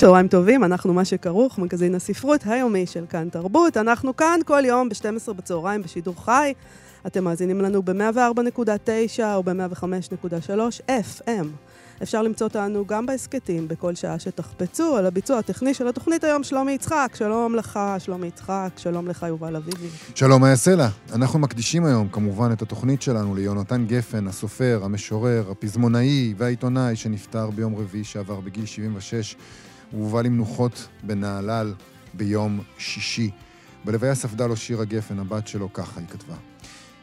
צהריים טובים, אנחנו מה שכרוך, מגזין הספרות היומי של כאן תרבות. אנחנו כאן כל יום ב-12 בצהריים בשידור חי. אתם מאזינים לנו ב-104.9 או ב-105.3 FM. אפשר למצוא אותנו גם בהסכתים, בכל שעה שתחפצו, על הביצוע הטכני של התוכנית היום, שלומי יצחק. שלום לך, שלומי יצחק, שלום לך, יובל אביבי. שלום, יעשה לה? אנחנו מקדישים היום, כמובן, את התוכנית שלנו ליונתן גפן, הסופר, המשורר, הפזמונאי והעיתונאי שנפטר ביום רביעי שעבר בגיל 76. הוא הובא למנוחות בנהלל ביום שישי. בלוויה ספדה לו שירה גפן, הבת שלו, ככה היא כתבה.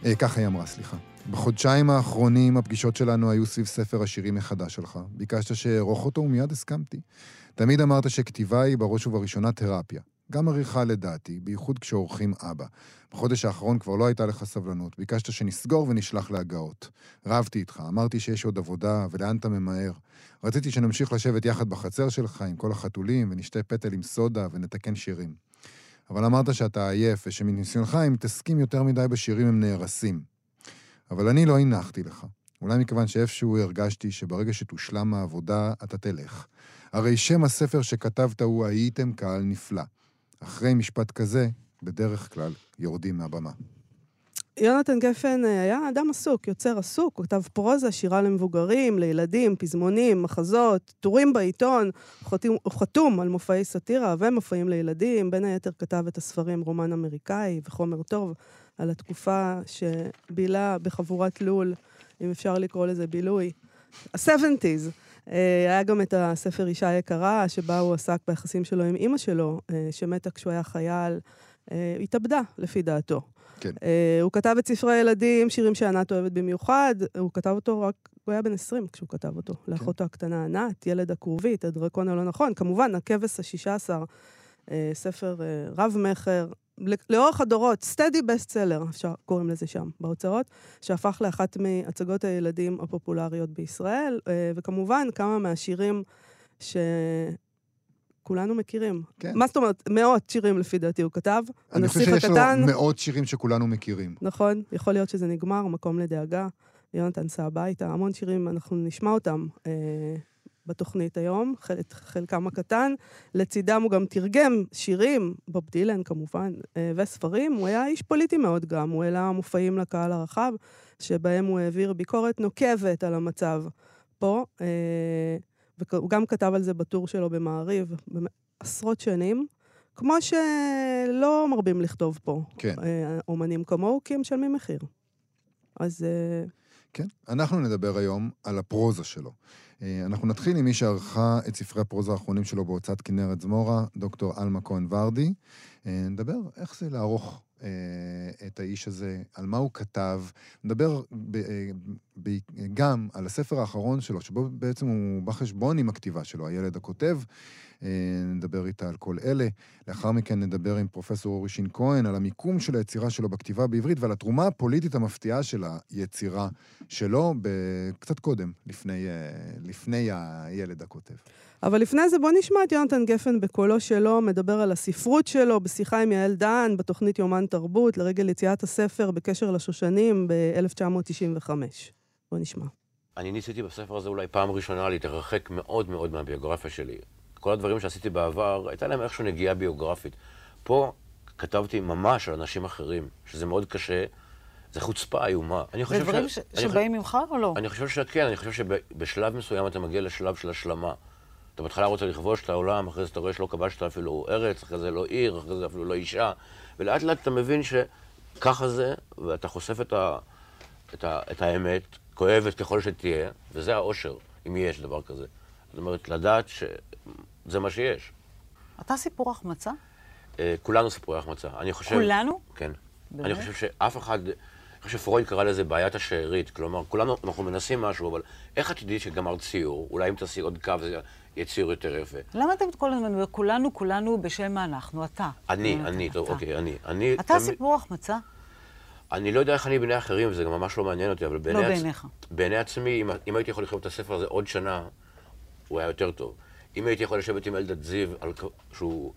אה, ככה היא אמרה, סליחה. בחודשיים האחרונים הפגישות שלנו היו סביב ספר השירים מחדש שלך. ביקשת שאערוך אותו ומיד הסכמתי. תמיד אמרת שכתיבה היא בראש ובראשונה תרפיה. גם עריכה לדעתי, בייחוד כשעורכים אבא. בחודש האחרון כבר לא הייתה לך סבלנות, ביקשת שנסגור ונשלח להגאות. רבתי איתך, אמרתי שיש עוד עבודה, ולאן אתה ממהר. רציתי שנמשיך לשבת יחד בחצר שלך עם כל החתולים, ונשתה פטל עם סודה ונתקן שירים. אבל אמרת שאתה עייף, ושמניסיונך אם תסכים יותר מדי בשירים הם נהרסים. אבל אני לא הנחתי לך. אולי מכיוון שאיפשהו הרגשתי שברגע שתושלם העבודה, אתה תלך. הרי שם הספר שכתבת הוא "הייתם קהל נפלא". אחרי משפט כזה, בדרך כלל יורדים מהבמה. יונתן גפן אה, היה אדם עסוק, יוצר עסוק, כתב פרוזה, שירה למבוגרים, לילדים, פזמונים, מחזות, טורים בעיתון, הוא חתום על מופעי סאטירה ומופעים לילדים, בין היתר כתב את הספרים רומן אמריקאי וחומר טוב על התקופה שבילה בחבורת לול, אם אפשר לקרוא לזה בילוי, ה-70's. אה, היה גם את הספר אישה יקרה, שבה הוא עסק ביחסים שלו עם אימא שלו, אה, שמתה כשהוא היה חייל, התאבדה, לפי דעתו. כן. הוא כתב את ספרי הילדים, שירים שענת אוהבת במיוחד, הוא כתב אותו רק, הוא היה בן 20 כשהוא כתב אותו. כן. לאחותו הקטנה ענת, ילד הכרובית, הדרקון הלא נכון. כמובן, הכבש השישה עשר, ספר רב-מכר, לאורך הדורות, סטדי בסט סלר, אפשר, קוראים לזה שם, בהוצאות, שהפך לאחת מהצגות הילדים הפופולריות בישראל, uh, וכמובן, כמה מהשירים ש... כולנו מכירים. כן. מה זאת אומרת? מאות שירים לפי דעתי הוא כתב. אני חושב שיש הקטן, לו מאות שירים שכולנו מכירים. נכון, יכול להיות שזה נגמר, מקום לדאגה. יונתן סע הביתה, המון שירים, אנחנו נשמע אותם אה, בתוכנית היום, את חלקם הקטן. לצידם הוא גם תרגם שירים, בוב דילן כמובן, אה, וספרים. הוא היה איש פוליטי מאוד גם, הוא העלה מופעים לקהל הרחב, שבהם הוא העביר ביקורת נוקבת על המצב פה. אה, והוא גם כתב על זה בטור שלו במעריב, עשרות שנים, כמו שלא מרבים לכתוב פה כן. אה, אומנים כמוהו, כי הם משלמים מחיר. אז... כן, אנחנו נדבר היום על הפרוזה שלו. אה, אנחנו נתחיל עם מי שערכה את ספרי הפרוזה האחרונים שלו בהוצאת כנרת זמורה, דוקטור עלמה כהן ורדי. נדבר איך זה לערוך אה, את האיש הזה, על מה הוא כתב. נדבר ב, אה, ב, גם על הספר האחרון שלו, שבו בעצם הוא בא חשבון עם הכתיבה שלו, הילד הכותב. אה, נדבר איתה על כל אלה. לאחר מכן נדבר עם פרופסור אורי שין כהן על המיקום של היצירה שלו בכתיבה בעברית ועל התרומה הפוליטית המפתיעה של היצירה שלו קצת קודם, לפני, לפני הילד הכותב. אבל לפני זה בוא נשמע את יונתן גפן בקולו שלו, מדבר על הספרות שלו בשיחה עם יעל דן בתוכנית יומן תרבות לרגל יציאת הספר בקשר לשושנים ב-1995. בוא נשמע. אני ניסיתי בספר הזה אולי פעם ראשונה להתרחק מאוד מאוד מהביוגרפיה שלי. כל הדברים שעשיתי בעבר, הייתה להם איכשהו נגיעה ביוגרפית. פה כתבתי ממש על אנשים אחרים, שזה מאוד קשה. זה חוצפה איומה. זה דברים ש... שבאים ממך או לא? אני חושב שכן, אני חושב שבשלב מסוים אתה מגיע לשלב של השלמה. אתה בהתחלה רוצה לכבוש את העולם, אחרי זה אתה רואה שלא כבשת אפילו ארץ, אחרי זה לא עיר, אחרי זה אפילו לא אישה, ולאט לאט אתה מבין שככה זה, ואתה חושף את, ה, את, ה, את האמת, כואבת ככל שתהיה, וזה האושר, אם יש דבר כזה. זאת אומרת, לדעת שזה מה שיש. אתה סיפור החמצה? אה, כולנו סיפורי החמצה. אני חושב... כולנו? כן. באמת? אני חושב שאף אחד... אני חושב שפרויד קרא לזה בעיית השארית, כלומר, כולנו, אנחנו מנסים משהו, אבל איך את תדעי שגמרת ציור, אולי אם תעשי עוד קו, זה יציר יותר יפה. למה אתם כל הזמן, כולנו, כולנו בשם מה אנחנו? אתה. אני, אתה, אני, טוב, אתה. אוקיי, אני. אני אתה תמיד- סיפור החמצה? אני לא יודע איך אני בעיני אחרים, וזה גם ממש לא מעניין אותי, אבל בעיני... לא עצ- בעיניך. בעיני עצמי, אם, אם הייתי יכול לכתוב את הספר הזה עוד שנה, הוא היה יותר טוב. אם הייתי יכול לשבת עם אלדד זיו, שהוא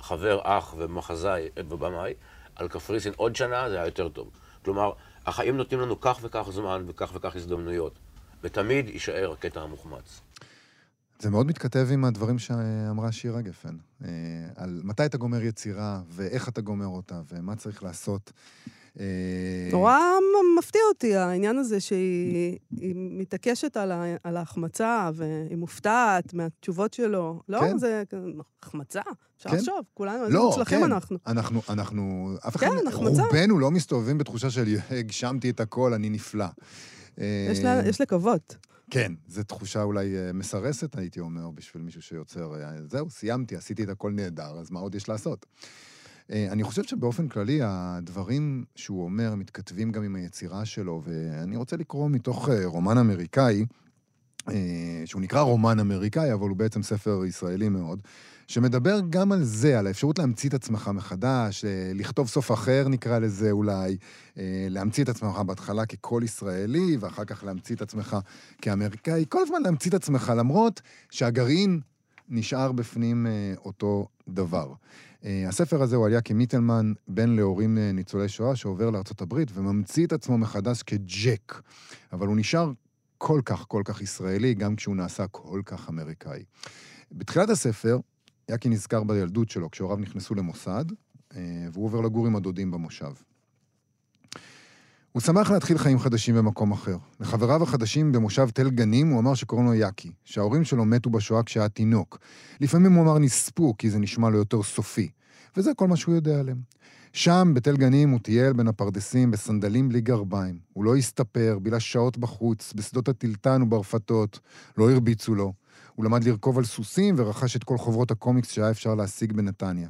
חבר, אח ומחזאי ובמאי, על קפריסין עוד שנה, זה היה יותר טוב. כלומר, החיים נותנים לנו כך וכך זמן וכך וכך הזדמנויות, ותמיד יישאר הקטע המוחמץ. זה מאוד מתכתב עם הדברים שאמרה שירה גפן, אה, על מתי אתה גומר יצירה, ואיך אתה גומר אותה, ומה צריך לעשות. אה, נורא מפתיע אותי העניין הזה שהיא היא מתעקשת על, ה, על ההחמצה, והיא מופתעת מהתשובות שלו. לא, כן. זה החמצה, אפשר כן. לחשוב, כולנו, איזה לא, מוצלחים כן. אנחנו. אנחנו, אנחנו, אף אחד, כן, החמצה. רובנו לא מסתובבים בתחושה של הגשמתי את הכל, אני נפלא. אה, יש, לה, יש לקוות. כן, זו תחושה אולי אה, מסרסת, הייתי אומר, בשביל מישהו שיוצר, אה, זהו, סיימתי, עשיתי את הכל נהדר, אז מה עוד יש לעשות? אה, אני חושב שבאופן כללי, הדברים שהוא אומר מתכתבים גם עם היצירה שלו, ואני רוצה לקרוא מתוך אה, רומן אמריקאי, אה, שהוא נקרא רומן אמריקאי, אבל הוא בעצם ספר ישראלי מאוד, שמדבר גם על זה, על האפשרות להמציא את עצמך מחדש, לכתוב סוף אחר נקרא לזה אולי, להמציא את עצמך בהתחלה כקול ישראלי, ואחר כך להמציא את עצמך כאמריקאי, כל הזמן להמציא את עצמך, למרות שהגרעין נשאר בפנים אותו דבר. אה, הספר הזה הוא על יאקי מיטלמן, בן להורים אה, ניצולי שואה, שעובר לארה"ב וממציא את עצמו מחדש כג'ק, אבל הוא נשאר כל כך, כל כך ישראלי, גם כשהוא נעשה כל כך אמריקאי. בתחילת הספר, יאקי נזכר בילדות שלו, כשהוריו נכנסו למוסד, אה, והוא עובר לגור עם הדודים במושב. הוא שמח להתחיל חיים חדשים במקום אחר. לחבריו החדשים במושב תל גנים הוא אמר שקוראים לו יאקי, שההורים שלו מתו בשואה כשהיה תינוק. לפעמים הוא אמר נספו, כי זה נשמע לו יותר סופי. וזה כל מה שהוא יודע עליהם. שם, בתל גנים, הוא טייל בין הפרדסים בסנדלים בלי גרביים. הוא לא הסתפר, בילה שעות בחוץ, בשדות הטילטן וברפתות. לא הרביצו לו. הוא למד לרכוב על סוסים ורכש את כל חוברות הקומיקס שהיה אפשר להשיג בנתניה.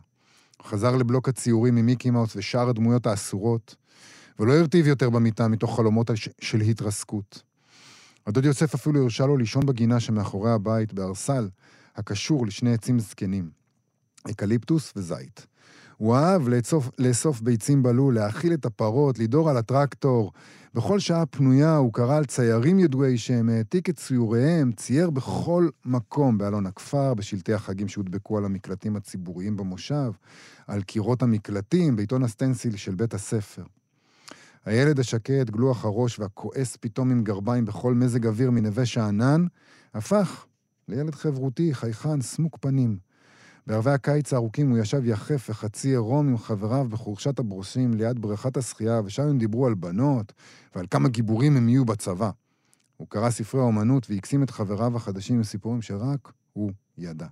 חזר לבלוק הציורים ממיקי מאוס ושאר הדמויות האסורות, ולא הרטיב יותר במיטה מתוך חלומות של התרסקות. הדוד יוסף אפילו הרשה לו לישון בגינה שמאחורי הבית, בערסל, הקשור לשני עצים זקנים, אקליפטוס וזית. הוא אהב לאסוף, לאסוף ביצים בלול, להאכיל את הפרות, לדהור על הטרקטור. בכל שעה פנויה הוא קרא על ציירים ידועי שם, העתיק את ציוריהם, צייר בכל מקום, בעלון הכפר, בשלטי החגים שהודבקו על המקלטים הציבוריים במושב, על קירות המקלטים, בעיתון הסטנסיל של בית הספר. הילד השקט, גלוח הראש והכועס פתאום עם גרביים בכל מזג אוויר מנווה שאנן, הפך לילד חברותי, חייכן, סמוק פנים. בערבי הקיץ הארוכים הוא ישב יחף וחצי עירום עם חבריו בחורשת הברושים ליד בריכת השחייה, ושם הם דיברו על בנות ועל כמה גיבורים הם יהיו בצבא. הוא קרא ספרי אומנות והקסים את חבריו החדשים עם סיפורים שרק הוא ידע.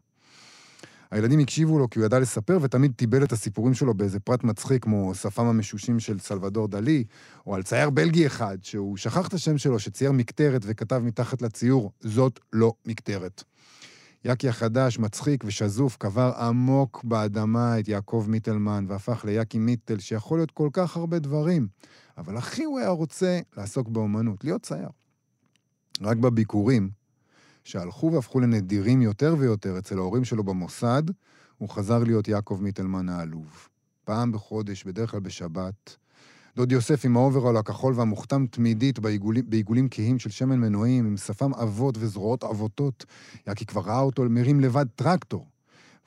הילדים הקשיבו לו כי הוא ידע לספר ותמיד טיבל את הסיפורים שלו באיזה פרט מצחיק כמו שפם המשושים של סלבדור דלי, או על צייר בלגי אחד שהוא שכח את השם שלו שצייר מקטרת וכתב מתחת לציור, זאת לא מקטרת. יאקי החדש, מצחיק ושזוף, קבר עמוק באדמה את יעקב מיטלמן והפך ליאקי מיטל, שיכול להיות כל כך הרבה דברים, אבל הכי הוא היה רוצה לעסוק באומנות, להיות צייר. רק בביקורים, שהלכו והפכו לנדירים יותר ויותר אצל ההורים שלו במוסד, הוא חזר להיות יעקב מיטלמן העלוב. פעם בחודש, בדרך כלל בשבת, דוד יוסף עם האוברול הכחול והמוכתם תמידית בעיגולים, כהים של שמן מנועים, עם שפם עבות וזרועות עבותות. יאקי כבר ראה אותו מרים לבד טרקטור.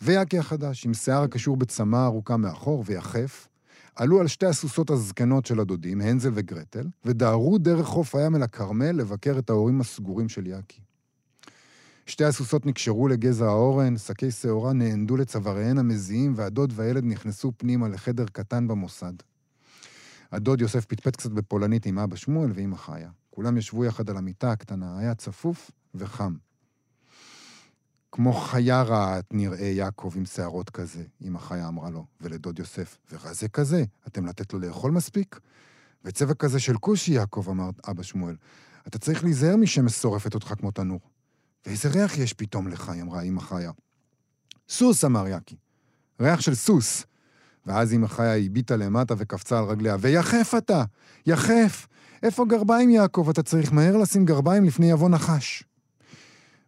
ויאקי החדש, עם שיער הקשור בצמה ארוכה מאחור ויחף, עלו על שתי הסוסות הזקנות של הדודים, הנזל וגרטל, ודהרו דרך חוף הים אל הכרמל לבקר את ההורים הסגורים של יאקי. שתי הסוסות נקשרו לגזע האורן, שקי שעורה נענדו לצוואריהן המזיעים, והדוד והילד נכנסו פנימה לחדר קטן במוסד. הדוד יוסף פטפט קצת בפולנית עם אבא שמואל ואמא חיה. כולם ישבו יחד על המיטה הקטנה, היה צפוף וחם. כמו חיה רעת נראה יעקב עם שערות כזה, אמא חיה אמרה לו, ולדוד יוסף, ורזה כזה, אתם לתת לו לאכול מספיק? וצבע כזה של כושי, יעקב, אמר אבא שמואל, אתה צריך להיזהר משמש שורפת אותך כמו תנור. ואיזה ריח יש פתאום לך, היא אמרה אמא חיה. סוס, אמר יאקי. ריח של סוס. ואז אמא חיה הביטה למטה וקפצה על רגליה. ויחף אתה! יחף! איפה גרביים, יעקב? אתה צריך מהר לשים גרביים לפני יבוא נחש.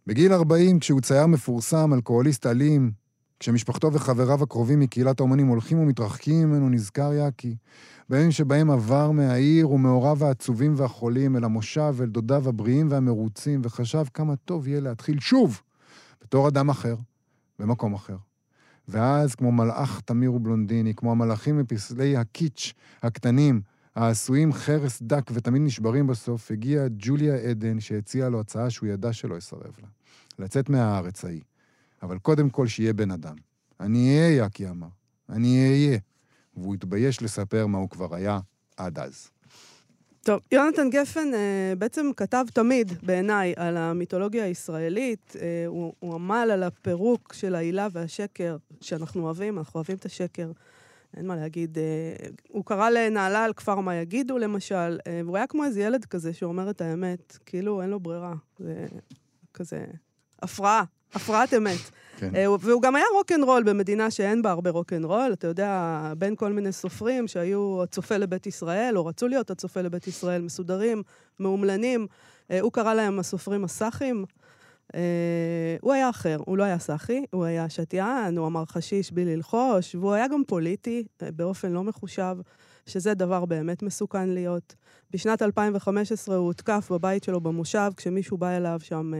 בגיל 40, כשהוא צייר מפורסם, אלכוהוליסט אלים, כשמשפחתו וחבריו הקרובים מקהילת האומנים הולכים ומתרחקים ממנו, נזכר יאקי. בימים שבהם עבר מהעיר ומהוריו העצובים והחולים אל המושב ואל דודיו הבריאים והמרוצים, וחשב כמה טוב יהיה להתחיל שוב, בתור אדם אחר, במקום אחר. ואז, כמו מלאך תמיר ובלונדיני, כמו המלאכים מפסלי הקיץ' הקטנים, העשויים חרס דק ותמיד נשברים בסוף, הגיעה ג'וליה עדן שהציעה לו הצעה שהוא ידע שלא יסרב לה. לצאת מהארץ ההיא. אבל קודם כל שיהיה בן אדם. אני אהיה, יאקי אמר. אני אהיה. והוא התבייש לספר מה הוא כבר היה עד אז. טוב, יונתן גפן אה, בעצם כתב תמיד, בעיניי, על המיתולוגיה הישראלית. אה, הוא, הוא עמל על הפירוק של העילה והשקר שאנחנו אוהבים, אנחנו אוהבים את השקר. אין מה להגיד. אה, הוא קרא לנעלה על כפר מה יגידו, למשל, אה, והוא היה כמו איזה ילד כזה שאומר את האמת, כאילו אין לו ברירה. זה כזה הפרעה, הפרעת אמת. כן. אה, והוא גם היה רוקנרול במדינה שאין בה הרבה רוקנרול. אתה יודע, בין כל מיני סופרים שהיו הצופה לבית ישראל, או רצו להיות הצופה לבית ישראל, מסודרים, מאומלנים, אה, הוא קרא להם הסופרים הסאחים. Uh, הוא היה אחר, הוא לא היה סאחי, הוא היה שתיין, הוא אמר חשיש בלי ללחוש, והוא היה גם פוליטי, באופן לא מחושב, שזה דבר באמת מסוכן להיות. בשנת 2015 הוא הותקף בבית שלו במושב, כשמישהו בא אליו שם,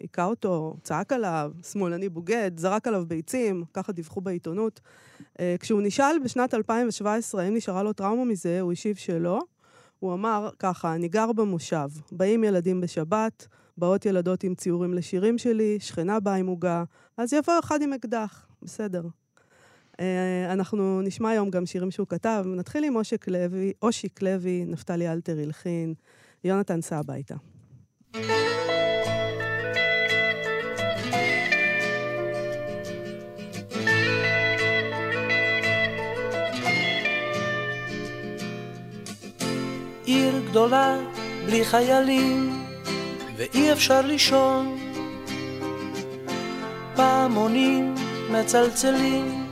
היכה uh, אותו, צעק עליו, שמאלני בוגד, זרק עליו ביצים, ככה דיווחו בעיתונות. Uh, כשהוא נשאל בשנת 2017 האם נשארה לו טראומה מזה, הוא השיב שלא. הוא אמר ככה, אני גר במושב, באים ילדים בשבת, באות ילדות עם ציורים לשירים שלי, שכנה באה עם עוגה, אז יבוא אחד עם אקדח, בסדר. אה, אנחנו נשמע היום גם שירים שהוא כתב. נתחיל עם אושיק לוי, אושיק לוי, נפתלי אלתר הלחין, יונתן סע הביתה. עיר גדולה בלי חיילים ואי אפשר לישון פעמונים מצלצלים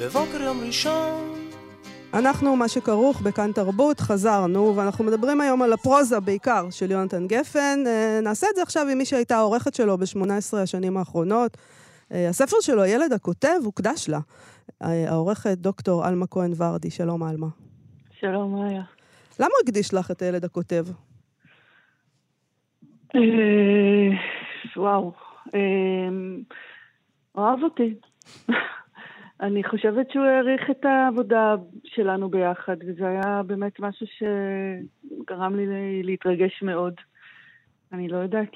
בבוקר יום ראשון אנחנו, מה שכרוך בכאן תרבות, חזרנו, ואנחנו מדברים היום על הפרוזה בעיקר של יונתן גפן. אה, נעשה את זה עכשיו עם מי שהייתה העורכת שלו ב-18 השנים האחרונות. אה, הספר שלו, הילד הכותב, הוקדש לה. אה, העורכת דוקטור עלמה כהן ורדי, שלום עלמה. שלום, מאיה. למה הקדיש לך את הילד הכותב? וואו, אוהב אותי. אני חושבת שהוא העריך את העבודה שלנו ביחד, וזה היה באמת משהו שגרם לי להתרגש מאוד. אני לא יודעת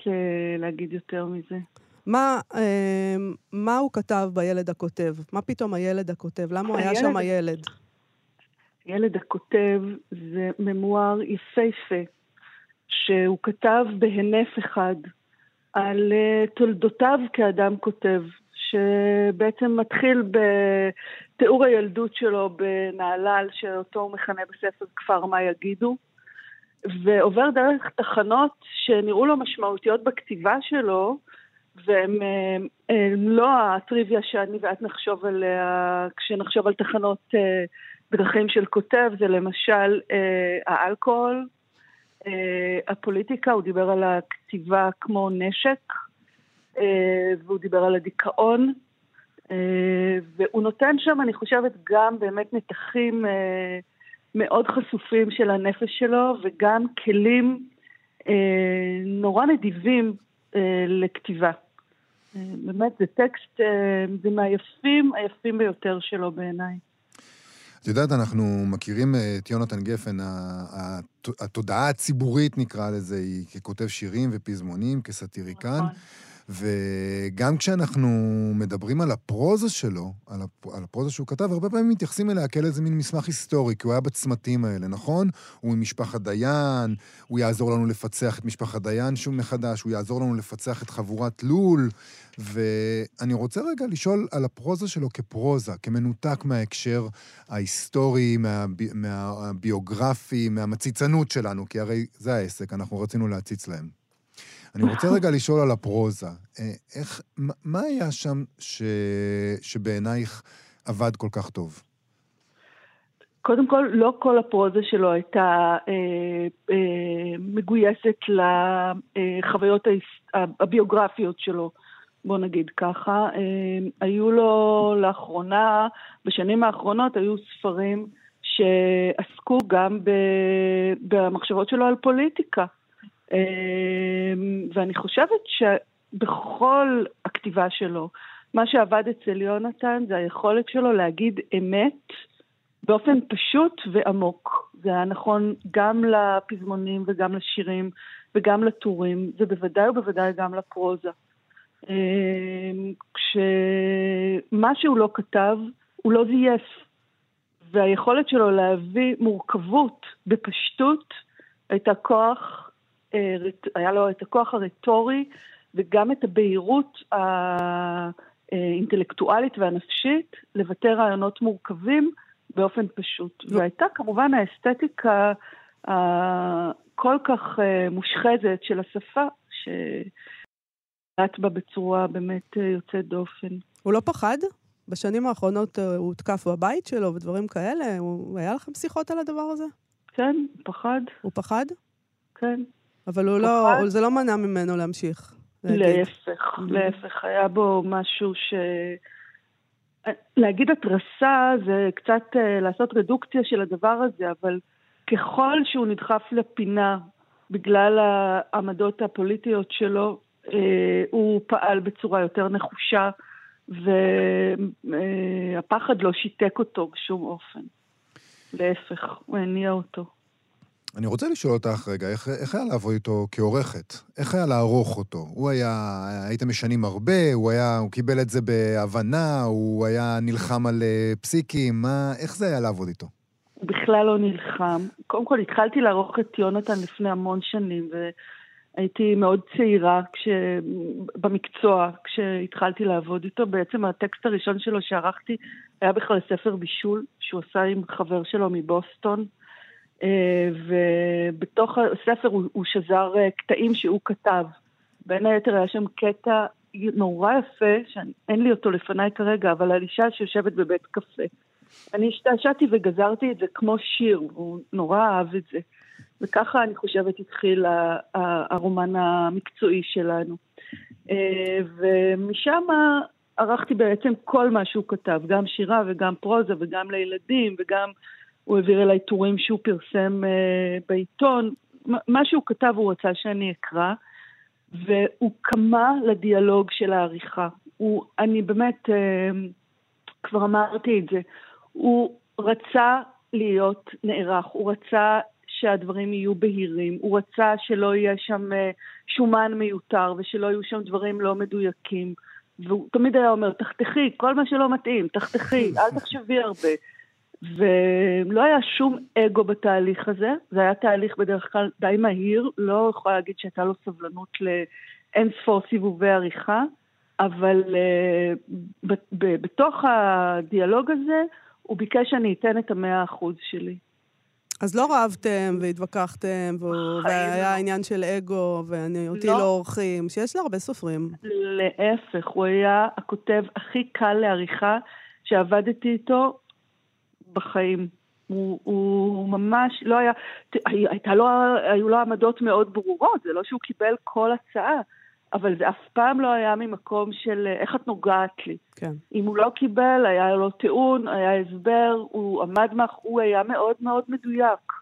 להגיד יותר מזה. מה, אה, מה הוא כתב בילד הכותב? מה פתאום הילד הכותב? למה הוא היה שם הילד? ילד הכותב זה ממואר יפהפה, שהוא כתב בהינף אחד על תולדותיו כאדם כותב. שבעצם מתחיל בתיאור הילדות שלו בנהלל, שאותו הוא מכנה בספר כפר מה יגידו, ועובר דרך תחנות שנראו לו משמעותיות בכתיבה שלו, והן לא הטריוויה שאני ואת נחשוב עליה כשנחשוב על תחנות אה, דרכים של כותב, זה למשל אה, האלכוהול, אה, הפוליטיקה, הוא דיבר על הכתיבה כמו נשק, אה, והוא דיבר על הדיכאון, אה, והוא נותן שם, אני חושבת, גם באמת נתחים אה, מאוד חשופים של הנפש שלו, וגם כלים נורא נדיבים לכתיבה. באמת, זה טקסט, זה מהיפים, היפים ביותר שלו בעיניי. את יודעת, אנחנו מכירים את יונתן גפן, התודעה הציבורית נקרא לזה, היא ככותב שירים ופזמונים, כסאטיריקן. נכון. וגם כשאנחנו מדברים על הפרוזה שלו, על, הפ... על הפרוזה שהוא כתב, הרבה פעמים מתייחסים אליה כאל איזה מין מסמך היסטורי, כי הוא היה בצמתים האלה, נכון? הוא ממשפחת דיין, הוא יעזור לנו לפצח את משפחת דיין שוב מחדש, הוא יעזור לנו לפצח את חבורת לול. ואני רוצה רגע לשאול על הפרוזה שלו כפרוזה, כמנותק מההקשר ההיסטורי, מהבי... מהביוגרפי, מהמציצנות שלנו, כי הרי זה העסק, אנחנו רצינו להציץ להם. אני רוצה רגע לשאול על הפרוזה. אה, איך, מה היה שם ש, שבעינייך עבד כל כך טוב? קודם כל, לא כל הפרוזה שלו הייתה אה, אה, מגויסת לחוויות הביוגרפיות שלו, בוא נגיד ככה. אה, היו לו לאחרונה, בשנים האחרונות היו ספרים שעסקו גם ב, במחשבות שלו על פוליטיקה. אה, ואני חושבת שבכל הכתיבה שלו, מה שעבד אצל יונתן זה היכולת שלו להגיד אמת באופן פשוט ועמוק. זה היה נכון גם לפזמונים וגם לשירים וגם לטורים, ובוודאי ובוודאי גם לפרוזה. אה, כשמה שהוא לא כתב, הוא לא זייף. והיכולת שלו להביא מורכבות בפשטות הייתה כוח, היה לו את הכוח הרטורי וגם את הבהירות האינטלקטואלית והנפשית לבטא רעיונות מורכבים באופן פשוט. והייתה כמובן האסתטיקה הכל כך אה, מושחזת של השפה, שבאת בה בצורה באמת אה, יוצאת דופן. הוא לא פחד? בשנים האחרונות הוא הותקף בבית שלו ודברים כאלה? הוא... היה לכם שיחות על הדבר הזה? כן, הוא פחד. הוא פחד? כן. אבל הוא לא. לא, זה לא מנע ממנו להמשיך. להפך, להפך, היה בו משהו ש... להגיד התרסה זה קצת uh, לעשות רדוקציה של הדבר הזה, אבל ככל שהוא נדחף לפינה בגלל העמדות הפוליטיות שלו, uh, הוא פעל בצורה יותר נחושה, והפחד uh, לא שיתק אותו בשום אופן. להפך, הוא הניע אותו. אני רוצה לשאול אותך רגע, איך, איך היה לעבוד איתו כעורכת? איך היה לערוך אותו? הוא היה, הייתם משנים הרבה, הוא היה, הוא קיבל את זה בהבנה, הוא היה נלחם על uh, פסיקים, מה, איך זה היה לעבוד איתו? הוא בכלל לא נלחם. קודם כל, התחלתי לערוך את יונתן לפני המון שנים, והייתי מאוד צעירה כש... במקצוע כשהתחלתי לעבוד איתו. בעצם הטקסט הראשון שלו שערכתי היה בכלל ספר בישול, שהוא עשה עם חבר שלו מבוסטון. אה, ובתוך הספר הוא, הוא שזר אה, קטעים שהוא כתב. בין היתר היה שם קטע נורא יפה, שאין לי אותו לפניי כרגע, אבל על אישה שיושבת בבית קפה. אני השתעשעתי וגזרתי את זה כמו שיר, הוא נורא אהב את זה. וככה אני חושבת התחיל הרומן המקצועי שלנו. אה, ומשם ערכתי בעצם כל מה שהוא כתב, גם שירה וגם פרוזה וגם לילדים וגם הוא העביר אליי טורים שהוא פרסם uh, בעיתון. מה שהוא כתב הוא רצה שאני אקרא, והוא קמה לדיאלוג של העריכה. הוא, אני באמת, uh, כבר אמרתי את זה, הוא רצה להיות נערך, הוא רצה שהדברים יהיו בהירים, הוא רצה שלא יהיה שם uh, שומן מיותר ושלא יהיו שם דברים לא מדויקים. והוא תמיד היה אומר, תחתכי, כל מה שלא מתאים, תחתכי, אל תחשבי הרבה. ולא היה שום אגו בתהליך הזה, זה היה תהליך בדרך כלל די מהיר, לא יכולה להגיד שהייתה לו סבלנות לאין ספור סיבובי עריכה, אבל uh, בתוך הדיאלוג הזה הוא ביקש שאני אתן את המאה אחוז שלי. אז לא רבתם והתווכחתם, והיה לא. עניין של אגו, ואני אותי לא. לא עורכים, שיש להרבה סופרים. להפך, הוא היה הכותב הכי קל לעריכה שעבדתי איתו, בחיים. הוא, הוא ממש לא היה, הייתה לו, היו לו עמדות מאוד ברורות, זה לא שהוא קיבל כל הצעה, אבל זה אף פעם לא היה ממקום של איך את נוגעת לי. כן. אם הוא לא קיבל, היה לו טיעון, היה הסבר, הוא עמד מאח... הוא היה מאוד מאוד מדויק.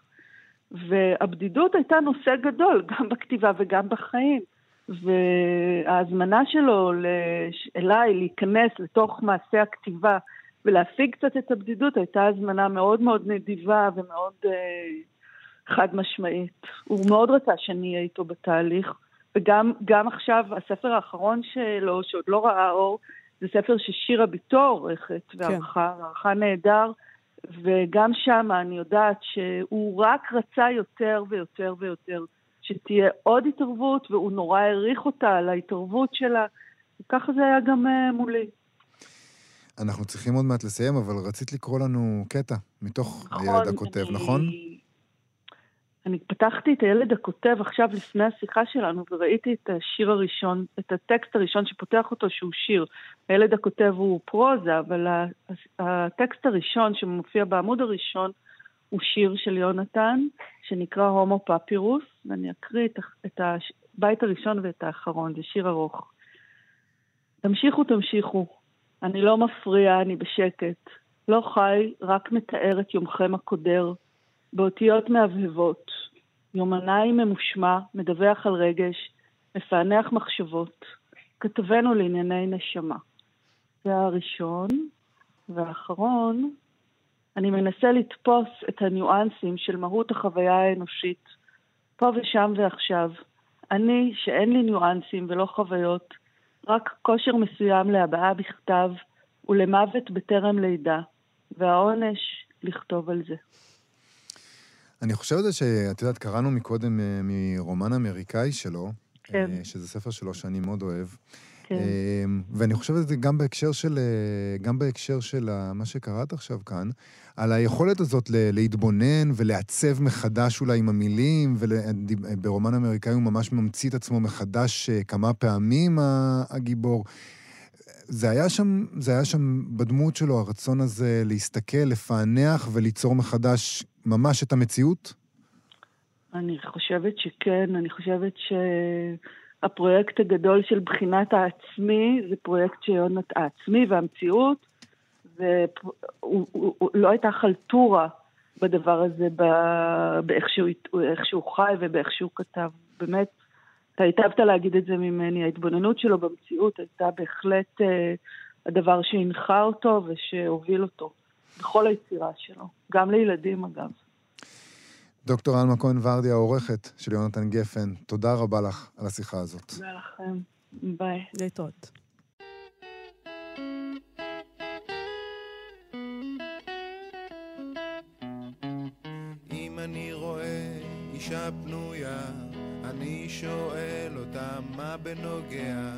והבדידות הייתה נושא גדול, גם בכתיבה וגם בחיים. וההזמנה שלו אליי להיכנס לתוך מעשה הכתיבה, ולהפיג קצת את הבדידות הייתה הזמנה מאוד מאוד נדיבה ומאוד אה, חד משמעית. הוא מאוד רצה שאני אהיה איתו בתהליך, וגם עכשיו, הספר האחרון שלו, שעוד לא ראה אור, זה ספר ששירה ביתו עורכת, וערכה, כן. וערכה נהדר, וגם שם אני יודעת שהוא רק רצה יותר ויותר ויותר שתהיה עוד התערבות, והוא נורא העריך אותה על ההתערבות שלה, וככה זה היה גם uh, מולי. אנחנו צריכים עוד מעט לסיים, אבל רצית לקרוא לנו קטע מתוך נכון, הילד הכותב, אני... נכון? אני פתחתי את הילד הכותב עכשיו לפני השיחה שלנו וראיתי את השיר הראשון, את הטקסט הראשון שפותח אותו שהוא שיר. הילד הכותב הוא פרוזה, אבל הטקסט הראשון שמופיע בעמוד הראשון הוא שיר של יונתן, שנקרא הומו פפירוס, ואני אקריא את, את הבית הראשון ואת האחרון, זה שיר ארוך. תמשיכו, תמשיכו. אני לא מפריע, אני בשקט. לא חי, רק מתאר את יומכם הקודר, באותיות מהבהבות. יומנאי ממושמע, מדווח על רגש, מפענח מחשבות. כתבנו לענייני נשמה. זה הראשון. והאחרון, אני מנסה לתפוס את הניואנסים של מהות החוויה האנושית, פה ושם ועכשיו. אני, שאין לי ניואנסים ולא חוויות, רק כושר מסוים להבעה בכתב ולמוות בטרם לידה, והעונש, לכתוב על זה. אני חושב על זה שאת יודעת, קראנו מקודם אה, מרומן אמריקאי שלו, כן. אה, שזה ספר שלו שאני מאוד אוהב. כן. אמ, ואני חושב על זה גם בהקשר של, אה, גם בהקשר של מה שקראת עכשיו כאן, על היכולת הזאת להתבונן ולעצב מחדש אולי עם המילים, וברומן אמריקאי הוא ממש ממציא את עצמו מחדש אה, כמה פעמים, הגיבור. זה היה שם, זה היה שם בדמות שלו, הרצון הזה להסתכל, לפענח וליצור מחדש ממש את המציאות? אני חושבת שכן, אני חושבת ש... הפרויקט הגדול של בחינת העצמי זה פרויקט שיונת העצמי והמציאות, ולא הייתה חלטורה בדבר הזה, באיך שהוא, שהוא חי ובאיך שהוא כתב. באמת, אתה היטבת להגיד את זה ממני, ההתבוננות שלו במציאות הייתה בהחלט אה, הדבר שהנחה אותו ושהוביל אותו בכל היצירה שלו, גם לילדים אגב. דוקטור עלמה כהן ורדי, העורכת של יונתן גפן, תודה רבה לך על השיחה הזאת. תודה לכם. ביי. להתראות. אם אני רואה אישה פנויה, אני שואל אותה מה בנוגע.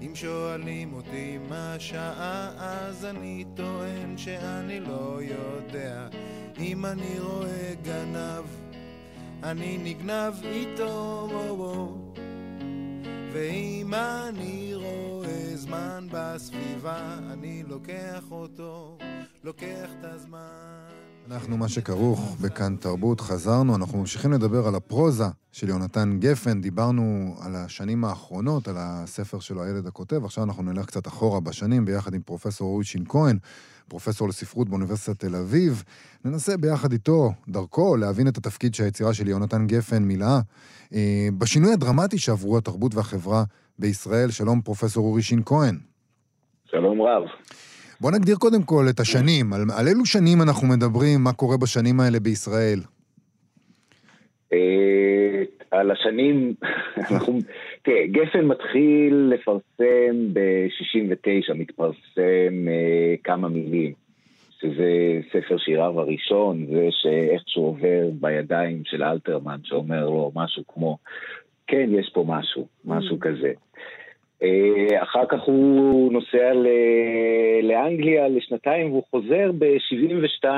אם שואלים אותי מה השעה, אז אני טוען שאני לא יודע. אם אני רואה גנב, אני נגנב איתו, ואם אני רואה זמן בסביבה, אני לוקח אותו, לוקח את הזמן. אנחנו מה שכרוך בכאן תרבות, חזרנו, אנחנו ממשיכים לדבר על הפרוזה של יונתן גפן, דיברנו על השנים האחרונות, על הספר שלו, הילד הכותב, עכשיו אנחנו נלך קצת אחורה בשנים ביחד עם פרופסור אורי שין כהן, פרופסור לספרות באוניברסיטת תל אביב. ננסה ביחד איתו, דרכו, להבין את התפקיד שהיצירה של יונתן גפן מילאה. אה, בשינוי הדרמטי שעברו התרבות והחברה בישראל, שלום פרופסור אורי שין כהן. שלום רב. בוא נגדיר קודם כל את השנים. על, על אילו שנים אנחנו מדברים, מה קורה בשנים האלה בישראל? אה, על השנים, אנחנו, תראה, גפן מתחיל לפרסם ב-69, מתפרסם uh, כמה מילים, שזה ספר שיריו הראשון, זה שאיכשהו עובר בידיים של אלתרמן, שאומר לו משהו כמו, כן, יש פה משהו, משהו mm. כזה. אה, אחר כך הוא נוסע לאנגליה לשנתיים והוא חוזר ב-72,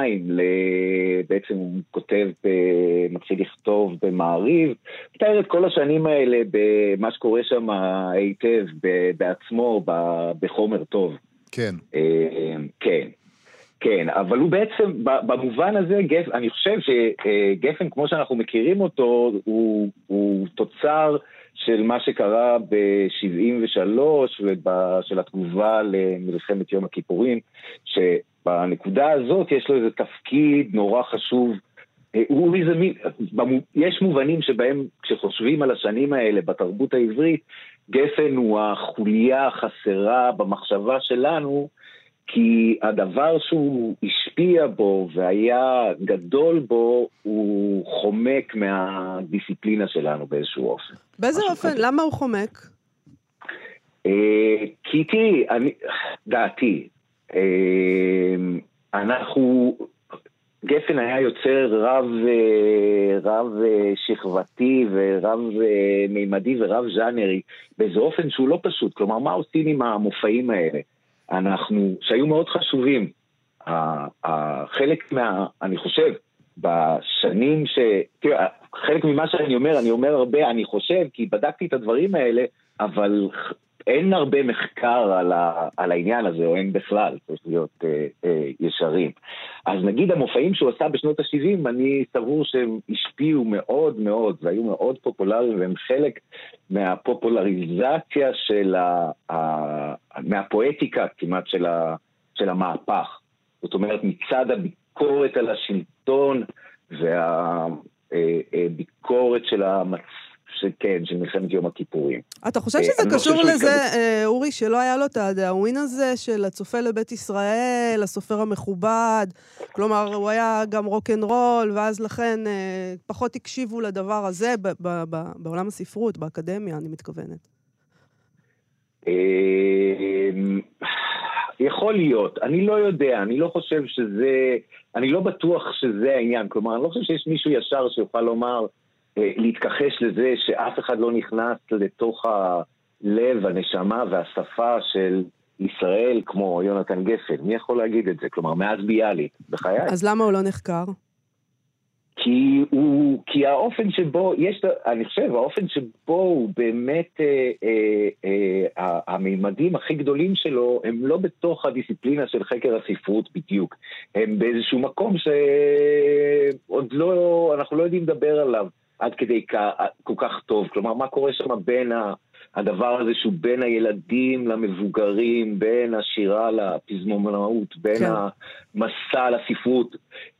בעצם הוא כותב, מתחיל לכתוב במעריב, מתאר את כל השנים האלה במה שקורה שם היטב בעצמו, בחומר טוב. כן. אה, כן. כן, אבל הוא בעצם, במובן הזה, גפ, אני חושב שגפן, כמו שאנחנו מכירים אותו, הוא, הוא תוצר של מה שקרה ב-73' ושל התגובה למלחמת יום הכיפורים, שבנקודה הזאת יש לו איזה תפקיד נורא חשוב. הוא איזה מין, יש מובנים שבהם כשחושבים על השנים האלה בתרבות העברית, גפן הוא החוליה החסרה במחשבה שלנו כי הדבר שהוא השפיע בו והיה גדול בו, הוא חומק מהדיסציפלינה שלנו באיזשהו אופן. באיזה אופן? כזה. למה הוא חומק? אה, כי תראי, אני, דעתי, אה, אנחנו, גפן היה יוצר רב, אה, רב שכבתי ורב מימדי ורב ז'אנרי באיזה אופן שהוא לא פשוט. כלומר, מה עושים עם המופעים האלה? אנחנו, שהיו מאוד חשובים. חלק מה, אני חושב, בשנים ש... תראה, חלק ממה שאני אומר, אני אומר הרבה, אני חושב, כי בדקתי את הדברים האלה, אבל אין הרבה מחקר על, ה, על העניין הזה, או אין בכלל, צריך להיות אה, אה, ישרים. אז נגיד המופעים שהוא עשה בשנות ה-70, אני סבור שהם השפיעו מאוד מאוד, והיו מאוד פופולריים, והם חלק מהפופולריזציה של ה... ה מהפואטיקה כמעט של, ה, של המהפך. זאת אומרת, מצד הביקורת על השלטון והביקורת של המצ... שכן, של מלחמת יום הכיפורים. אתה חושב אה, שזה לא קשור לזה, אה, אורי, שלא היה לו את הדאווין הזה של הצופה לבית ישראל, הסופר המכובד? כלומר, הוא היה גם רוקנרול, ואז לכן אה, פחות הקשיבו לדבר הזה בעולם הספרות, באקדמיה, אני מתכוונת. יכול להיות, אני לא יודע, אני לא חושב שזה, אני לא בטוח שזה העניין, כלומר, אני לא חושב שיש מישהו ישר שיוכל לומר, להתכחש לזה שאף אחד לא נכנס לתוך הלב, הנשמה והשפה של ישראל כמו יונתן גפן. מי יכול להגיד את זה? כלומר, מאז ביאליק, בחיי. אז למה הוא לא נחקר? כי הוא, כי האופן שבו, יש, אני חושב, האופן שבו הוא באמת, אה, אה, אה, המימדים הכי גדולים שלו הם לא בתוך הדיסציפלינה של חקר הספרות בדיוק. הם באיזשהו מקום שעוד לא, אנחנו לא יודעים לדבר עליו עד כדי כל כך טוב. כלומר, מה קורה שם בין. הדבר הזה שהוא בין הילדים למבוגרים, בין השירה לפזמונאות, בין כן. המסע לספרות.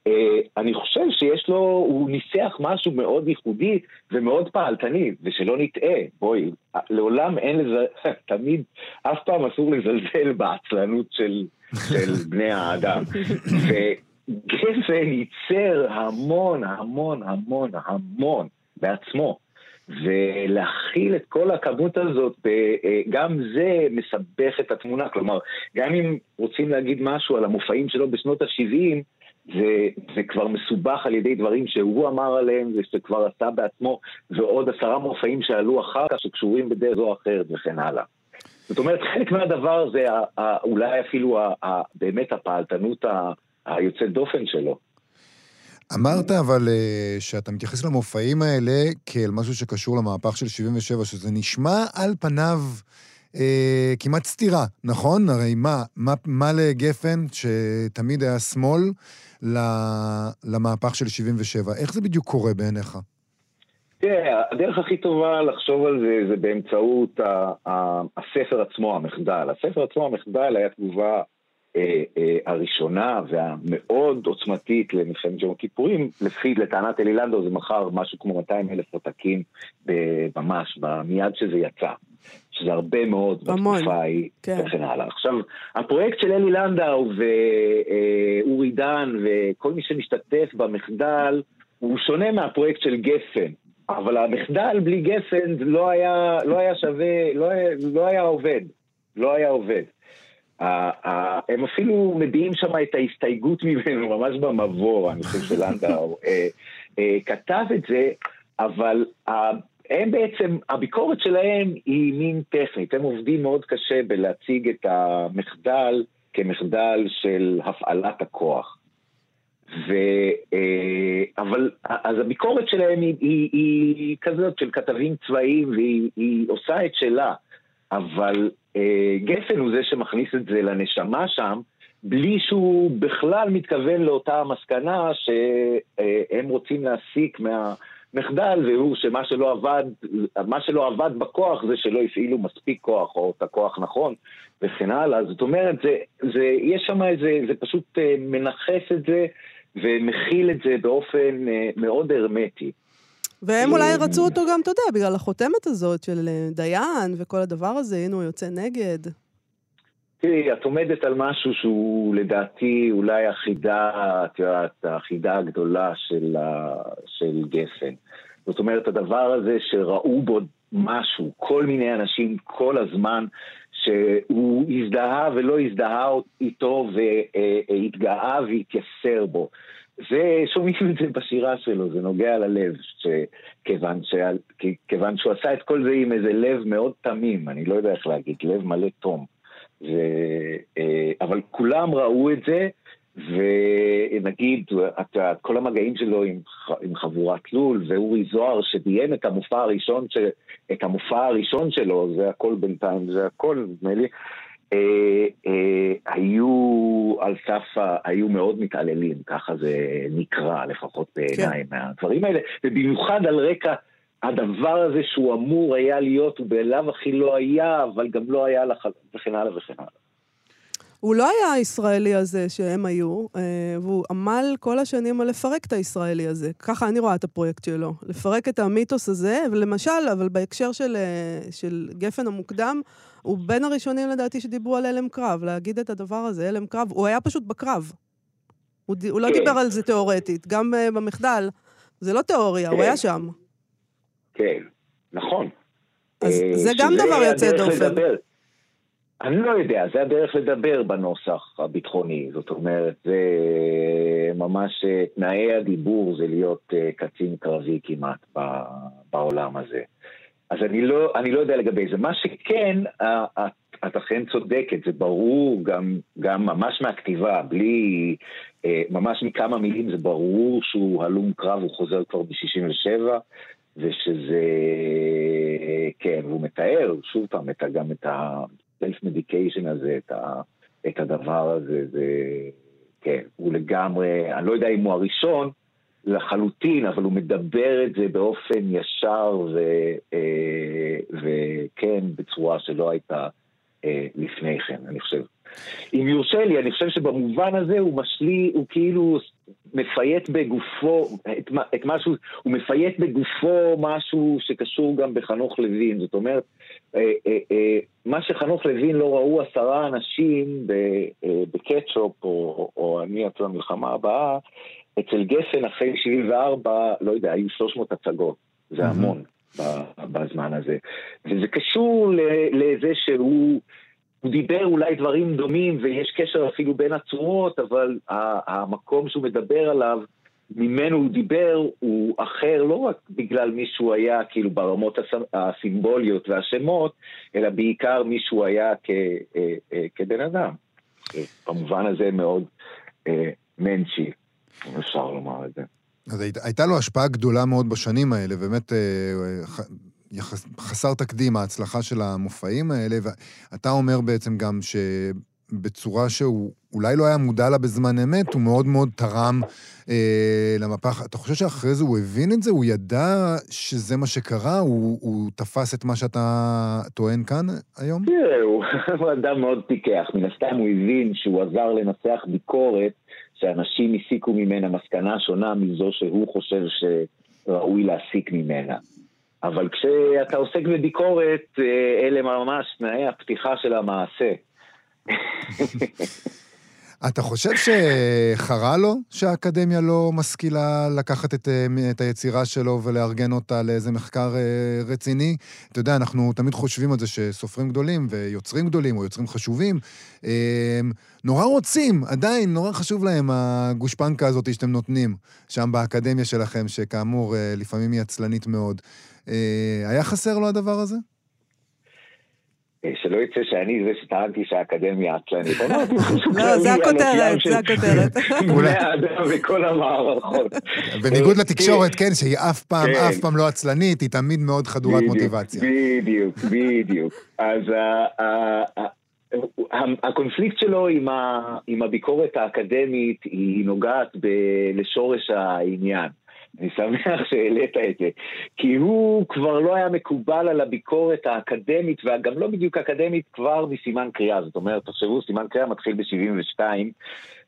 אה, אני חושב שיש לו, הוא ניסח משהו מאוד ייחודי ומאוד פעלתני, ושלא נטעה, בואי, לעולם אין לזה, תמיד, אף פעם אסור לזלזל בעצלנות של, של בני האדם. וגפן ייצר המון, המון, המון, המון בעצמו. ולהכיל את כל הכמות הזאת, אה, גם זה מסבך את התמונה. כלומר, גם אם רוצים להגיד משהו על המופעים שלו בשנות ה-70, זה, זה כבר מסובך על ידי דברים שהוא אמר עליהם ושכבר עשה בעצמו, ועוד עשרה מופעים שעלו אחר כך שקשורים בדרך זו או אחרת וכן הלאה. זאת אומרת, חלק מהדבר זה אולי אפילו באמת הפעלתנות ה- היוצאת דופן שלו. אמרת אבל אה, שאתה מתייחס למופעים האלה כאל משהו שקשור למהפך של 77, שזה נשמע על פניו אה, כמעט סתירה, נכון? הרי מה, מה, מה לגפן, שתמיד היה שמאל, למהפך של 77? איך זה בדיוק קורה בעיניך? תראה, הדרך הכי טובה לחשוב על זה זה באמצעות ה- ה- הספר עצמו, המחדל. הספר עצמו, המחדל, היה תגובה הראשונה והמאוד עוצמתית למלחמת יום הכיפורים. לפי, לטענת אלי לנדו, זה מכר משהו כמו 200 אלף עותקים ממש, מיד שזה יצא. שזה הרבה מאוד המון, בתקופה ההיא, כן. וכן הלאה. עכשיו, הפרויקט של אלי לנדאו ואורי דן וכל מי שמשתתף במחדל, הוא שונה מהפרויקט של גפן. אבל המחדל בלי גפן לא היה, לא היה שווה, לא היה, לא היה עובד. לא היה עובד. הם אפילו מביעים שם את ההסתייגות ממנו, ממש במבוא, אני חושב שלנדאו אה, אה, כתב את זה, אבל ה- הם בעצם, הביקורת שלהם היא מין טכנית, הם עובדים מאוד קשה בלהציג את המחדל כמחדל של הפעלת הכוח. ו, אה, אבל אז הביקורת שלהם היא, היא, היא כזאת של כתבים צבאיים והיא היא עושה את שלה, אבל אה, גפן הוא זה שמכניס את זה לנשמה שם, בלי שהוא בכלל מתכוון לאותה המסקנה שהם רוצים להסיק מהמחדל, והוא שמה שלא עבד, מה שלא עבד בכוח זה שלא הפעילו מספיק כוח או את הכוח נכון וכן הלאה. זאת אומרת, זה, זה, יש שם איזה, זה פשוט אה, מנכס את זה ומכיל את זה באופן אה, מאוד הרמטי. והם אולי רצו אותו גם, אתה יודע, בגלל החותמת הזאת של אה, דיין וכל הדבר הזה, הנה הוא יוצא נגד. תראי, את עומדת על משהו שהוא לדעתי אולי החידה, את יודעת, החידה הגדולה של, ה... של גפן. זאת אומרת, הדבר הזה שראו בו משהו, כל מיני אנשים כל הזמן, שהוא הזדהה ולא הזדהה איתו והתגאה והתייסר בו. זה, שומעים את זה בשירה שלו, זה נוגע ללב, שכיוון, ש... כיוון שהוא עשה את כל זה עם איזה לב מאוד תמים, אני לא יודע איך להגיד, לב מלא תום. ו... אה, אבל כולם ראו את זה, ונגיד, את יודעת, כל המגעים שלו עם, עם חבורת לול, ואורי זוהר שביים את המופע הראשון, ש... את המופע הראשון שלו, זה הכל בינתיים, זה הכל, נדמה לי, היו על סף, היו מאוד מתעללים, ככה זה נקרא, לפחות בעיניי, כן. מהדברים האלה, ובמיוחד על רקע הדבר הזה שהוא אמור היה להיות, הוא בלאו הכי לא היה, אבל גם לא היה לח... וכן הלאה וכן הלאה. הוא לא היה הישראלי הזה שהם היו, אה, והוא עמל כל השנים על לפרק את הישראלי הזה. ככה אני רואה את הפרויקט שלו. לפרק את המיתוס הזה, ולמשל, אבל בהקשר של, אה, של גפן המוקדם, הוא בין הראשונים לדעתי שדיברו על הלם קרב, להגיד את הדבר הזה, הלם קרב. הוא היה פשוט בקרב. הוא. הוא לא כן. דיבר על זה תיאורטית, גם אה, במחדל. זה לא תיאוריה, הוא כן. היה שם. כן, נכון. אז אה, זה גם דבר יוצא דופן. לדבר. אני לא יודע, זה הדרך לדבר בנוסח הביטחוני. זאת אומרת, זה ממש אה, תנאי הדיבור זה להיות קצין קרבי כמעט ב- בעולם הזה. אז אני לא, אני לא יודע לגבי זה. מה שכן, את, אכן צודקת, זה ברור גם, גם ממש מהכתיבה, בלי, אה, ממש מכמה מילים זה ברור שהוא הלום קרב, הוא חוזר כבר ב-67, ושזה, כן, והוא מתאר, שוב פעם, את, גם את ה-self medication הזה, את, ה, את הדבר הזה, זה, כן, הוא לגמרי, אני לא יודע אם הוא הראשון, לחלוטין, אבל הוא מדבר את זה באופן ישר ו, אה, וכן, בצורה שלא הייתה אה, לפני כן, אני חושב. אם יורשה לי, אני חושב שבמובן הזה הוא משלי, הוא כאילו מפייט בגופו, את, את משהו, הוא מפייט בגופו משהו שקשור גם בחנוך לוין. זאת אומרת, אה, מה שחנוך לוין לא ראו עשרה אנשים בקטשופ, או, או אני עצמי המלחמה הבאה, אצל גפן אחרי 74, לא יודע, היו 300 הצגות. זה המון בזמן הזה. וזה קשור לזה שהוא... הוא דיבר אולי דברים דומים ויש קשר אפילו בין הצורות, אבל המקום שהוא מדבר עליו, ממנו הוא דיבר, הוא אחר לא רק בגלל מי שהוא היה כאילו ברמות הס- הסימבוליות והשמות, אלא בעיקר מי שהוא היה כ, אה, אה, כבן אדם. במובן הזה מאוד אה, מנצ'י, אם אפשר לומר את זה. אז היית- הייתה לו השפעה גדולה מאוד בשנים האלה, באמת אה, אה, ח- יחס- חסר תקדים ההצלחה של המופעים האלה, ואתה אומר בעצם גם שבצורה שהוא אולי לא היה מודע לה בזמן אמת, הוא מאוד מאוד תרם אה, למפח. אתה חושב שאחרי זה הוא הבין את זה? הוא ידע שזה מה שקרה? הוא, הוא תפס את מה שאתה טוען כאן היום? תראה, הוא הוא אדם מאוד פיקח. מן הסתם הוא הבין שהוא עזר לנסח ביקורת שאנשים הסיקו ממנה מסקנה שונה מזו שהוא חושב שראוי להסיק ממנה. אבל כשאתה עוסק בביקורת, אה, אלה ממש תנאי הפתיחה של המעשה. אתה חושב שחרה לו שהאקדמיה לא משכילה לקחת את, אה, את היצירה שלו ולארגן אותה לאיזה מחקר אה, רציני? אתה יודע, אנחנו תמיד חושבים על זה שסופרים גדולים ויוצרים גדולים או יוצרים חשובים, אה, נורא רוצים, עדיין נורא חשוב להם הגושפנקה הזאת שאתם נותנים שם באקדמיה שלכם, שכאמור אה, לפעמים היא עצלנית מאוד. היה חסר לו הדבר הזה? אה, שלא יצא שאני זה שטענתי שהאקדמיה עצלנית. אמרתי משהו לא, זה הכותרת, זה הכותרת. בני האדם וכל המערכות. בניגוד אה, לתקשורת, כן, שהיא אף פעם, כן. אף פעם לא עצלנית, היא תמיד מאוד חדורת מוטיבציה. בדיוק, בדיוק. אז ה- ה- ה- ה- הקונפליקט שלו עם, ה, עם הביקורת האקדמית היא נוגעת ב- לשורש העניין. אני שמח שהעלית את זה. כי הוא כבר לא היה מקובל על הביקורת האקדמית, וגם לא בדיוק אקדמית, כבר מסימן קריאה. זאת אומרת, תחשבו, סימן קריאה מתחיל ב-72,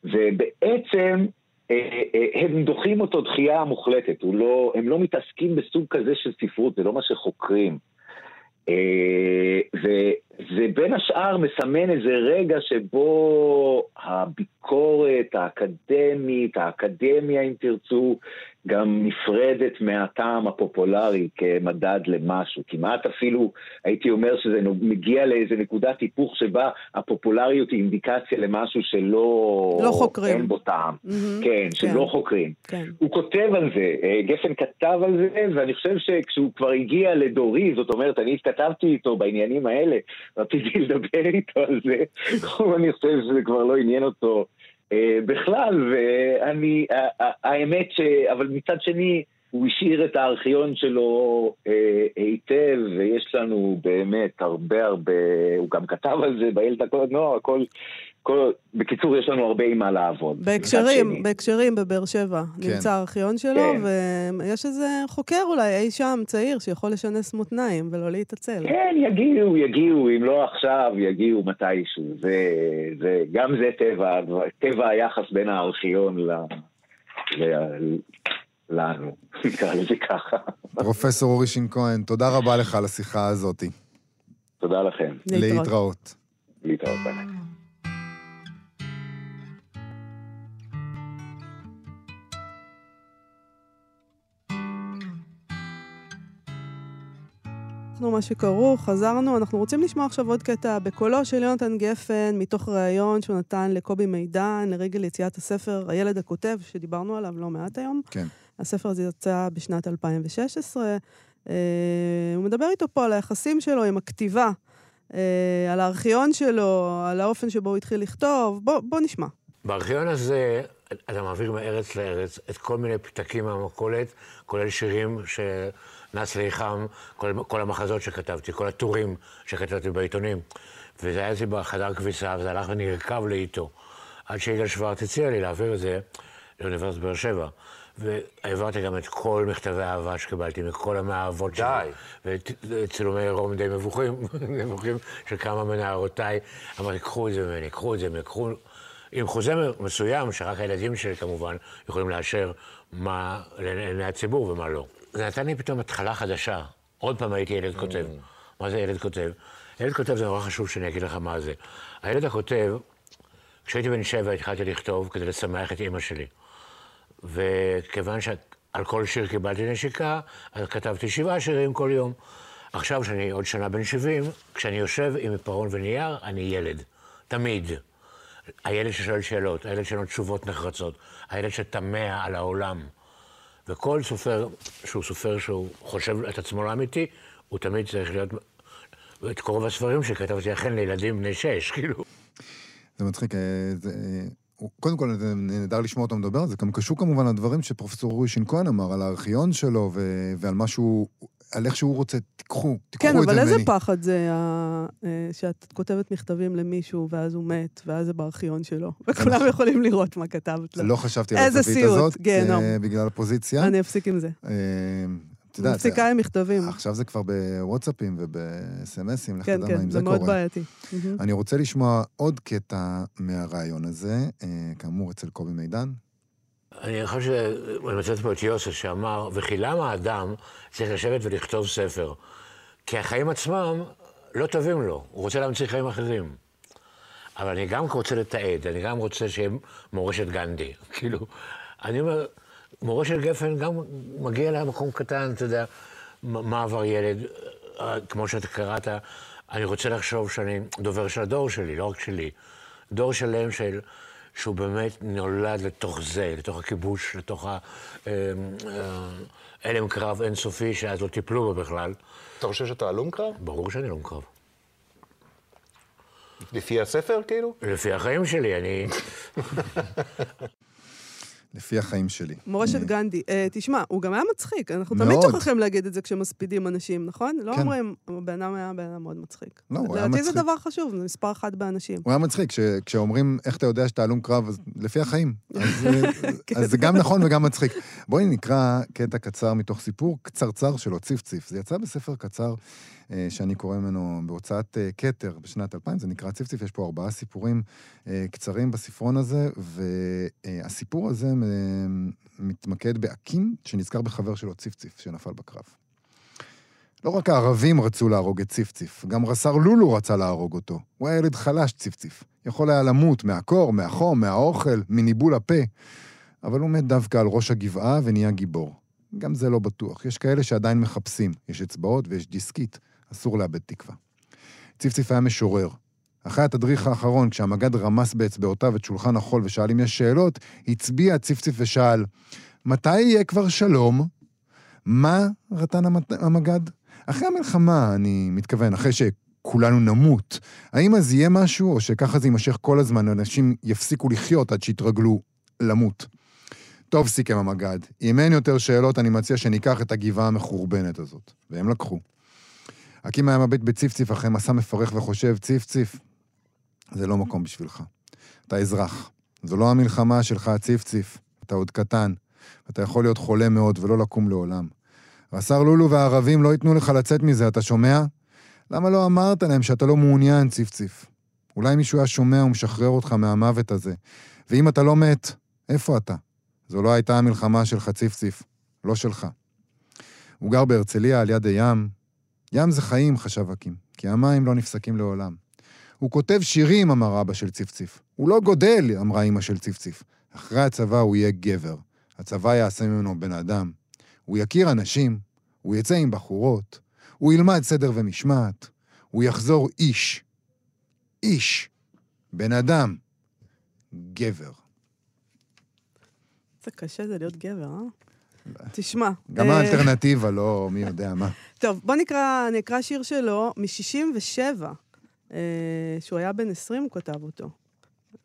ובעצם אה, אה, הם דוחים אותו דחייה מוחלטת. לא, הם לא מתעסקים בסוג כזה של ספרות, זה לא מה שחוקרים. אה, וזה בין השאר מסמן איזה רגע שבו הביקורת האקדמית, האקדמיה אם תרצו, גם נפרדת מהטעם הפופולרי כמדד למשהו. כמעט אפילו הייתי אומר שזה מגיע לאיזה נקודת היפוך שבה הפופולריות היא אינדיקציה למשהו שלא... לא חוקרים. אין בו טעם. מהמם. כן, שלא חוקרים. כן. הוא כותב על זה, אה, גפן כתב על זה, ואני חושב שכשהוא כבר הגיע לדורי, זאת אומרת, אני התכתבתי איתו בעניינים האלה, רציתי לדבר איתו על זה, אני חושב שזה כבר לא עניין אותו אה, בכלל, ואני, ה- ה- האמת ש... אבל מצד שני, הוא השאיר את הארכיון שלו אה, היטב, ויש לנו באמת הרבה הרבה, הוא גם כתב על זה בילד הכל נוער, הכל, כל, בקיצור, יש לנו הרבה עם מה לעבוד. בהקשרים. בהקשרים בבאר שבע. כן. נמצא הארכיון שלו, כן. ויש איזה חוקר אולי אי שם, צעיר, שיכול לשנס מותניים ולא להתעצל. כן, יגיעו, יגיעו, אם לא עכשיו, יגיעו מתישהו. זה, זה, גם זה טבע, טבע היחס בין הארכיון ל, ל, לנו, נקרא לזה ככה. פרופסור אורי שין כהן, תודה רבה לך על השיחה הזאת. תודה לכם. להתראות. להתראות. ביי. אנחנו מה שקראו, חזרנו, אנחנו רוצים לשמוע עכשיו עוד קטע בקולו של יונתן גפן, מתוך ראיון שהוא נתן לקובי מידן לרגל יציאת הספר "הילד הכותב", שדיברנו עליו לא מעט היום. כן. הספר הזה יצא בשנת 2016. אה, הוא מדבר איתו פה על היחסים שלו עם הכתיבה, אה, על הארכיון שלו, על האופן שבו הוא התחיל לכתוב. בוא, בוא נשמע. בארכיון הזה אתה מעביר מארץ לארץ את כל מיני פתקים מהמכולת, כולל שירים שנץ ליחם, כל, כל המחזות שכתבתי, כל הטורים שכתבתי בעיתונים. וזה היה אצלי בחדר כביסה, וזה הלך ונרקב לאיתו. עד שיגאל שוורט הציע לי להעביר את זה לאוניברסיטת באר שבע. והעברתי גם את כל מכתבי האהבה שקיבלתי מכל המאהבות שלי. די. וצילומי רום די מבוכים, מבוכים של כמה מנערותיי. אמרתי, קחו את זה ממני, קחו את זה ממני, קחו... עם חוזה מסוים, שרק הילדים שלי כמובן יכולים לאשר מה לעיני הציבור ומה לא. זה נתן לי פתאום התחלה חדשה. עוד פעם הייתי ילד כותב. מה זה ילד כותב? ילד כותב זה נורא חשוב שאני אגיד לך מה זה. הילד הכותב, כשהייתי בן שבע התחלתי לכתוב כדי לשמח את אימא שלי. וכיוון שעל כל שיר קיבלתי נשיקה, אז כתבתי שבעה שירים כל יום. עכשיו, שאני עוד שנה בן 70, כשאני יושב עם עיפרון ונייר, אני ילד. תמיד. הילד ששואל שאלות, הילד שנותן תשובות נחרצות, הילד שתמה על העולם. וכל סופר שהוא סופר שהוא חושב את עצמו לאמיתי, הוא תמיד צריך להיות... את רוב הספרים שכתבתי אכן לילדים בני שש, כאילו. זה מצחיק, אה, זה... הוא- קודם כל, זה נהדר לשמוע אותו מדבר, זה גם קשור כמובן לדברים שפרופסור שין כהן אמר, על הארכיון שלו ו... ועל מה שהוא, על איך שהוא רוצה, תיקחו, תיקחו כן, את זה אבל ממני. איזה פחד זה ה- אה, שאת כותבת מכתבים למישהו, ואז הוא מת, ואז זה בארכיון שלו. וכולם יכולים לראות מה כתבת לו. לא חשבתי על סיוט, הזאת, גיהנום. אה, בגלל הפוזיציה. אני אפסיק עם זה. אה, את יודעת, מפסיקה עם מכתבים. עכשיו זה כבר בוואטסאפים ובסמסים, לך כן, תדע מה כן, אם זה זה מאוד קורה. בעייתי. אני רוצה לשמוע עוד קטע מהרעיון הזה, כאמור אצל קובי מידן. אני חושב שאני מצאתי פה את יוסף שאמר, וכי למה האדם צריך לשבת ולכתוב ספר? כי החיים עצמם לא טובים לו, הוא רוצה להמציא חיים אחרים. אבל אני גם רוצה לתעד, אני גם רוצה שיהיה מורשת גנדי. כאילו, אני אומר, מורשת גפן גם מגיע למקום קטן, אתה יודע, מה מה עבר ילד, אה, כמו שאתה קראת, אני רוצה לחשוב שאני דובר של הדור שלי, לא רק שלי. דור שלם של... שהוא באמת נולד לתוך זה, לתוך הכיבוש, לתוך ההלם קרב אינסופי שאז לא טיפלו בו בכלל. אתה חושב שאתה הלום קרב? ברור שאני הלום קרב. לפי הספר, כאילו? לפי החיים שלי, אני... לפי החיים שלי. מורשת אה, גנדי. אה, תשמע, הוא גם היה מצחיק. אנחנו. תמיד שוכחים להגיד את זה כשמספידים אנשים, נכון? לא כן. אומרים, הבן אדם היה בן אדם מאוד מצחיק. לא, הוא היה לדעתי זה מצחיק. דבר חשוב, זה מספר אחת באנשים. הוא היה מצחיק, כש- כשאומרים איך אתה יודע שאתה הלום קרב, אז לפי החיים. אז, כן. אז זה גם נכון וגם מצחיק. בואי נקרא קטע קצר מתוך סיפור קצרצר שלו, ציפציף. זה יצא בספר קצר אה, שאני קורא ממנו בהוצאת אה, כתר בשנת 2000, זה נקרא ציפציף, יש פה ארבעה סיפורים אה, קצרים בספרון הזה, והסיפור הזה אה, מתמקד באקים שנזכר בחבר שלו, ציפציף, שנפל בקרב. לא רק הערבים רצו להרוג את ציפציף, גם רס"ר לולו רצה להרוג אותו. הוא היה ילד חלש, ציפציף. יכול היה למות מהקור, מהחום, מהאוכל, מניבול הפה. אבל הוא מת דווקא על ראש הגבעה ונהיה גיבור. גם זה לא בטוח. יש כאלה שעדיין מחפשים. יש אצבעות ויש דיסקית. אסור לאבד תקווה. ציפציף היה משורר. אחרי התדריך האחרון, כשהמג"ד רמס באצבעותיו את שולחן החול ושאל אם יש שאלות, הצביע ציפציף ושאל, מתי יהיה כבר שלום? מה, רטן המג"ד? אחרי המלחמה, אני מתכוון, אחרי כולנו נמות. האם אז יהיה משהו, או שככה זה יימשך כל הזמן, אנשים יפסיקו לחיות עד שיתרגלו למות? טוב, סיכם המג"ד. אם אין יותר שאלות, אני מציע שניקח את הגבעה המחורבנת הזאת. והם לקחו. הקים היה מביט בציפציף אחרי מסע מפרך וחושב, ציפציף, זה לא מקום בשבילך. אתה אזרח. זו לא המלחמה שלך, ציפציף. אתה עוד קטן. אתה יכול להיות חולה מאוד ולא לקום לעולם. והשר לולו והערבים לא ייתנו לך לצאת מזה, אתה שומע? למה לא אמרת להם שאתה לא מעוניין, ציפציף? אולי מישהו היה שומע ומשחרר אותך מהמוות הזה. ואם אתה לא מת, איפה אתה? זו לא הייתה המלחמה שלך, ציפציף, לא שלך. הוא גר בהרצליה על יד הים. ים זה חיים, חשב הקים, כי המים לא נפסקים לעולם. הוא כותב שירים, אמר אבא של ציפציף. הוא לא גודל, אמרה אמא של ציפציף. אחרי הצבא הוא יהיה גבר. הצבא יעשה ממנו בן אדם. הוא יכיר אנשים, הוא יצא עם בחורות, הוא ילמד סדר ומשמעת, הוא יחזור איש. איש. בן אדם. גבר. זה קשה זה להיות גבר, אה? תשמע. גם אה, האלטרנטיבה, לא מי יודע מה. טוב, בוא נקרא, אני אקרא שיר שלו מ-67, שהוא היה בן 20, הוא כתב אותו.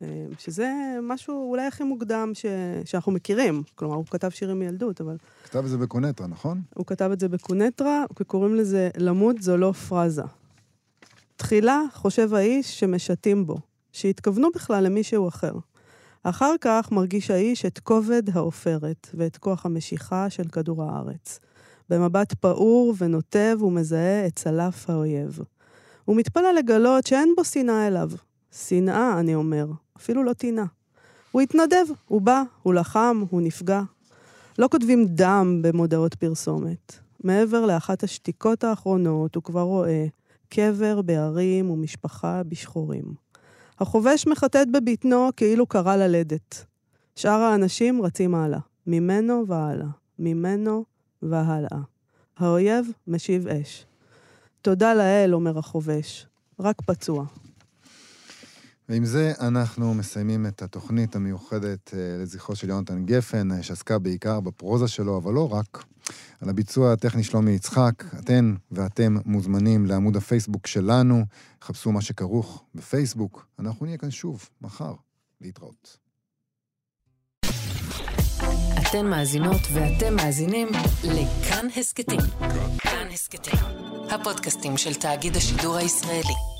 אה, שזה משהו אולי הכי מוקדם ש... שאנחנו מכירים. כלומר, הוא כתב שירים מילדות, אבל כתב את זה בקונטרה, נכון? הוא כתב את זה בקונטרה, וקוראים לזה למות זו לא פרזה. תחילה חושב האיש שמשתים בו, שהתכוונו בכלל למישהו אחר. אחר כך מרגיש האיש את כובד העופרת ואת כוח המשיכה של כדור הארץ. במבט פעור ונוטב הוא מזהה את צלף האויב. הוא מתפלא לגלות שאין בו שנאה אליו. שנאה, אני אומר, אפילו לא טינה. הוא התנדב, הוא בא, הוא לחם, הוא נפגע. לא כותבים דם במודעות פרסומת. מעבר לאחת השתיקות האחרונות הוא כבר רואה קבר בהרים ומשפחה בשחורים. החובש מחטט בבטנו כאילו קרא ללדת. שאר האנשים רצים הלאה, ממנו והלאה, ממנו והלאה. האויב משיב אש. תודה לאל, אומר החובש, רק פצוע. ועם זה אנחנו מסיימים את התוכנית המיוחדת אה, לזכרו של יונתן גפן, אה, שעסקה בעיקר בפרוזה שלו, אבל לא רק. על הביצוע הטכני שלומי יצחק, אתן ואתם מוזמנים לעמוד הפייסבוק שלנו, חפשו מה שכרוך בפייסבוק. אנחנו נהיה כאן שוב, מחר. להתראות. אתן מאזינות ואתם מאזינים לכאן הסכתים. כאן הסכתים, הפודקאסטים של תאגיד השידור הישראלי.